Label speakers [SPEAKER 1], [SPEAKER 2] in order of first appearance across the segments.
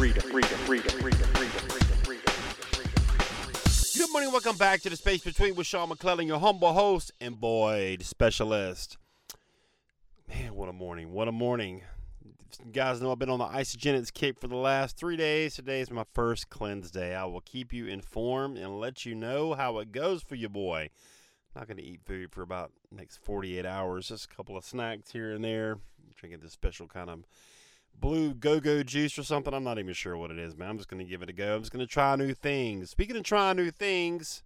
[SPEAKER 1] freedom, freedom, freedom, freedom, freedom, freedom, freedom, freedom.
[SPEAKER 2] Good morning, welcome back to the Space Between with Sean McClellan, your humble host and void specialist. Man, what a morning! What a morning! You guys know I've been on the Isagenix kick for the last three days. Today is my first cleanse day. I will keep you informed and let you know how it goes for you, boy. Not going to eat food for about next 48 hours. Just a couple of snacks here and there. Drinking this special kind of blue go-go juice or something. I'm not even sure what it is, man. I'm just going to give it a go. I'm just going to try new things. Speaking of trying new things,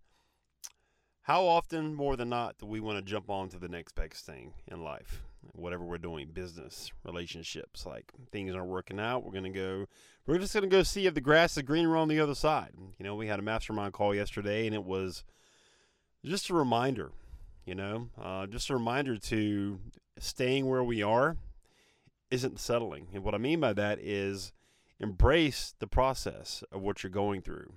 [SPEAKER 2] how often more than not do we want to jump on to the next best thing in life? Whatever we're doing, business, relationships, like things aren't working out, we're going to go, we're just going to go see if the grass is greener on the other side. You know, we had a mastermind call yesterday and it was just a reminder, you know, uh, just a reminder to staying where we are isn't settling. And what I mean by that is embrace the process of what you're going through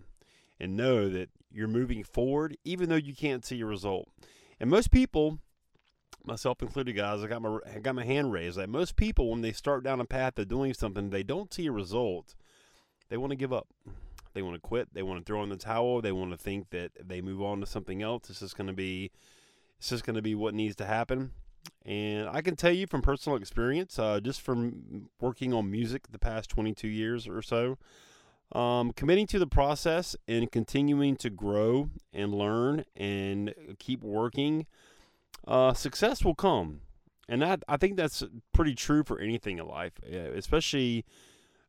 [SPEAKER 2] and know that you're moving forward even though you can't see a result. And most people, myself included, guys, I got my I got my hand raised. Like most people, when they start down a path of doing something, they don't see a result. They want to give up. They want to quit. They want to throw in the towel. They want to think that they move on to something else. It's just going to be, it's just going to be what needs to happen. And I can tell you from personal experience, uh, just from working on music the past 22 years or so, um, committing to the process and continuing to grow and learn and keep working, uh, success will come. And that, I think that's pretty true for anything in life, especially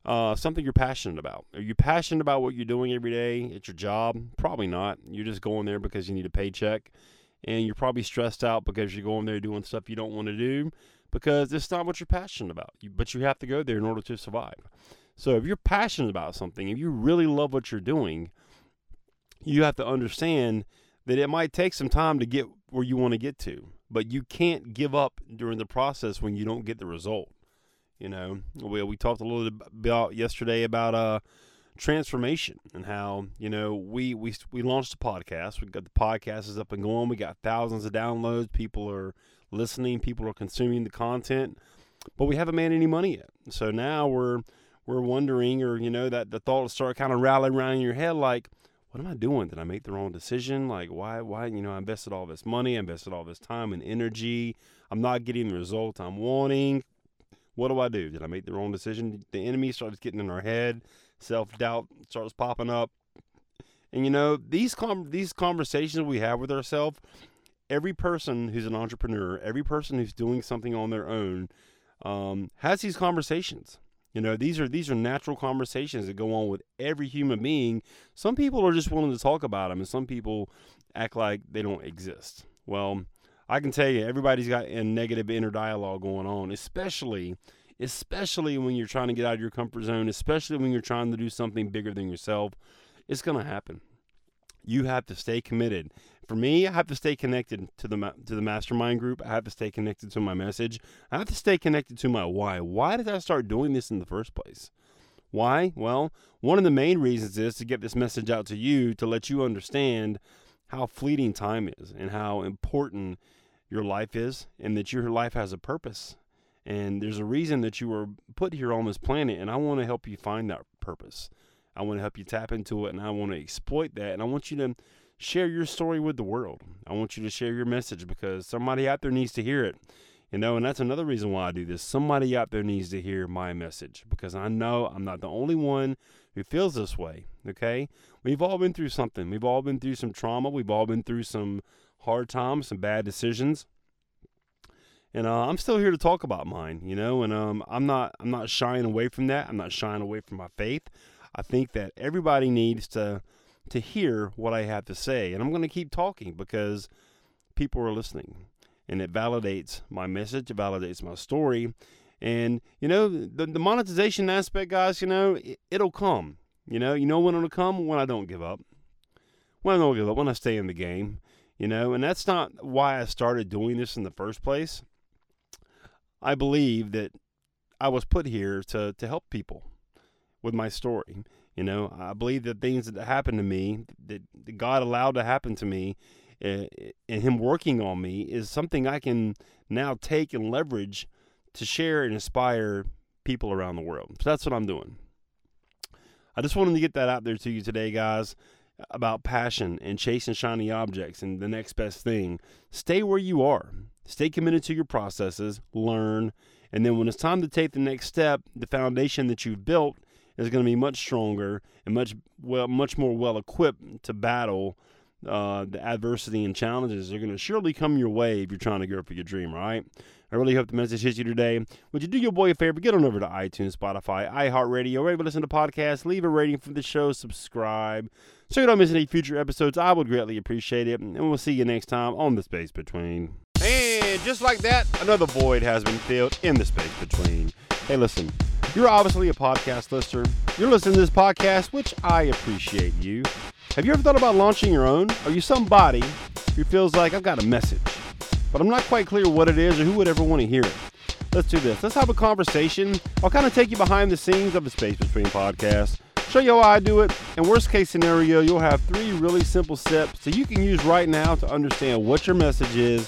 [SPEAKER 2] uh, something you're passionate about. Are you passionate about what you're doing every day at your job? Probably not. You're just going there because you need a paycheck. And you're probably stressed out because you're going there doing stuff you don't want to do because it's not what you're passionate about. But you have to go there in order to survive. So if you're passionate about something, if you really love what you're doing, you have to understand that it might take some time to get where you want to get to, but you can't give up during the process when you don't get the result. You know, we, we talked a little bit about yesterday about uh, transformation and how you know we we we launched a podcast. We got the podcast is up and going. We got thousands of downloads. People are listening. People are consuming the content, but we haven't made any money yet. So now we're we're wondering, or you know, that the thoughts start kind of rattling around in your head, like, what am I doing? Did I make the wrong decision? Like, why, why, you know, I invested all this money, I invested all this time and energy. I'm not getting the result I'm wanting. What do I do? Did I make the wrong decision? The enemy starts getting in our head. Self doubt starts popping up. And you know, these com- these conversations we have with ourselves, every person who's an entrepreneur, every person who's doing something on their own, um, has these conversations. You know, these are these are natural conversations that go on with every human being. Some people are just willing to talk about them, and some people act like they don't exist. Well, I can tell you, everybody's got a negative inner dialogue going on, especially especially when you're trying to get out of your comfort zone, especially when you're trying to do something bigger than yourself. It's going to happen. You have to stay committed. For me, I have to stay connected to the to the mastermind group. I have to stay connected to my message. I have to stay connected to my why. Why did I start doing this in the first place? Why? Well, one of the main reasons is to get this message out to you to let you understand how fleeting time is and how important your life is and that your life has a purpose. And there's a reason that you were put here on this planet, and I want to help you find that purpose. I want to help you tap into it, and I want to exploit that. And I want you to share your story with the world. I want you to share your message because somebody out there needs to hear it. You know, and that's another reason why I do this. Somebody out there needs to hear my message because I know I'm not the only one who feels this way. Okay? We've all been through something. We've all been through some trauma. We've all been through some hard times, some bad decisions. And uh, I'm still here to talk about mine, you know, and um, I'm not I'm not shying away from that. I'm not shying away from my faith. I think that everybody needs to to hear what I have to say, and I'm going to keep talking because people are listening, and it validates my message, it validates my story, and you know the the monetization aspect, guys. You know it, it'll come. You know, you know when it'll come when I don't give up, when I don't give up, when I stay in the game. You know, and that's not why I started doing this in the first place. I believe that I was put here to to help people with my story. You know, I believe that things that happened to me, that God allowed to happen to me, uh, and Him working on me, is something I can now take and leverage to share and inspire people around the world. So that's what I'm doing. I just wanted to get that out there to you today, guys, about passion and chasing shiny objects and the next best thing. Stay where you are. Stay committed to your processes, learn, and then when it's time to take the next step, the foundation that you've built is going to be much stronger and much well, much more well equipped to battle uh, the adversity and challenges. that are going to surely come your way if you're trying to go for your dream. Right? I really hope the message hits you today. Would you do your boy a favor? Get on over to iTunes, Spotify, iHeartRadio, wherever you listen to podcasts. Leave a rating for the show. Subscribe so you don't miss any future episodes. I would greatly appreciate it. And we'll see you next time on the Space Between. And just like that, another void has been filled in the space between. Hey, listen, you're obviously a podcast listener. You're listening to this podcast, which I appreciate you. Have you ever thought about launching your own? Are you somebody who feels like I've got a message, but I'm not quite clear what it is or who would ever want to hear it? Let's do this. Let's have a conversation. I'll kind of take you behind the scenes of the Space Between podcast, show you how I do it, and worst case scenario, you'll have three really simple steps that you can use right now to understand what your message is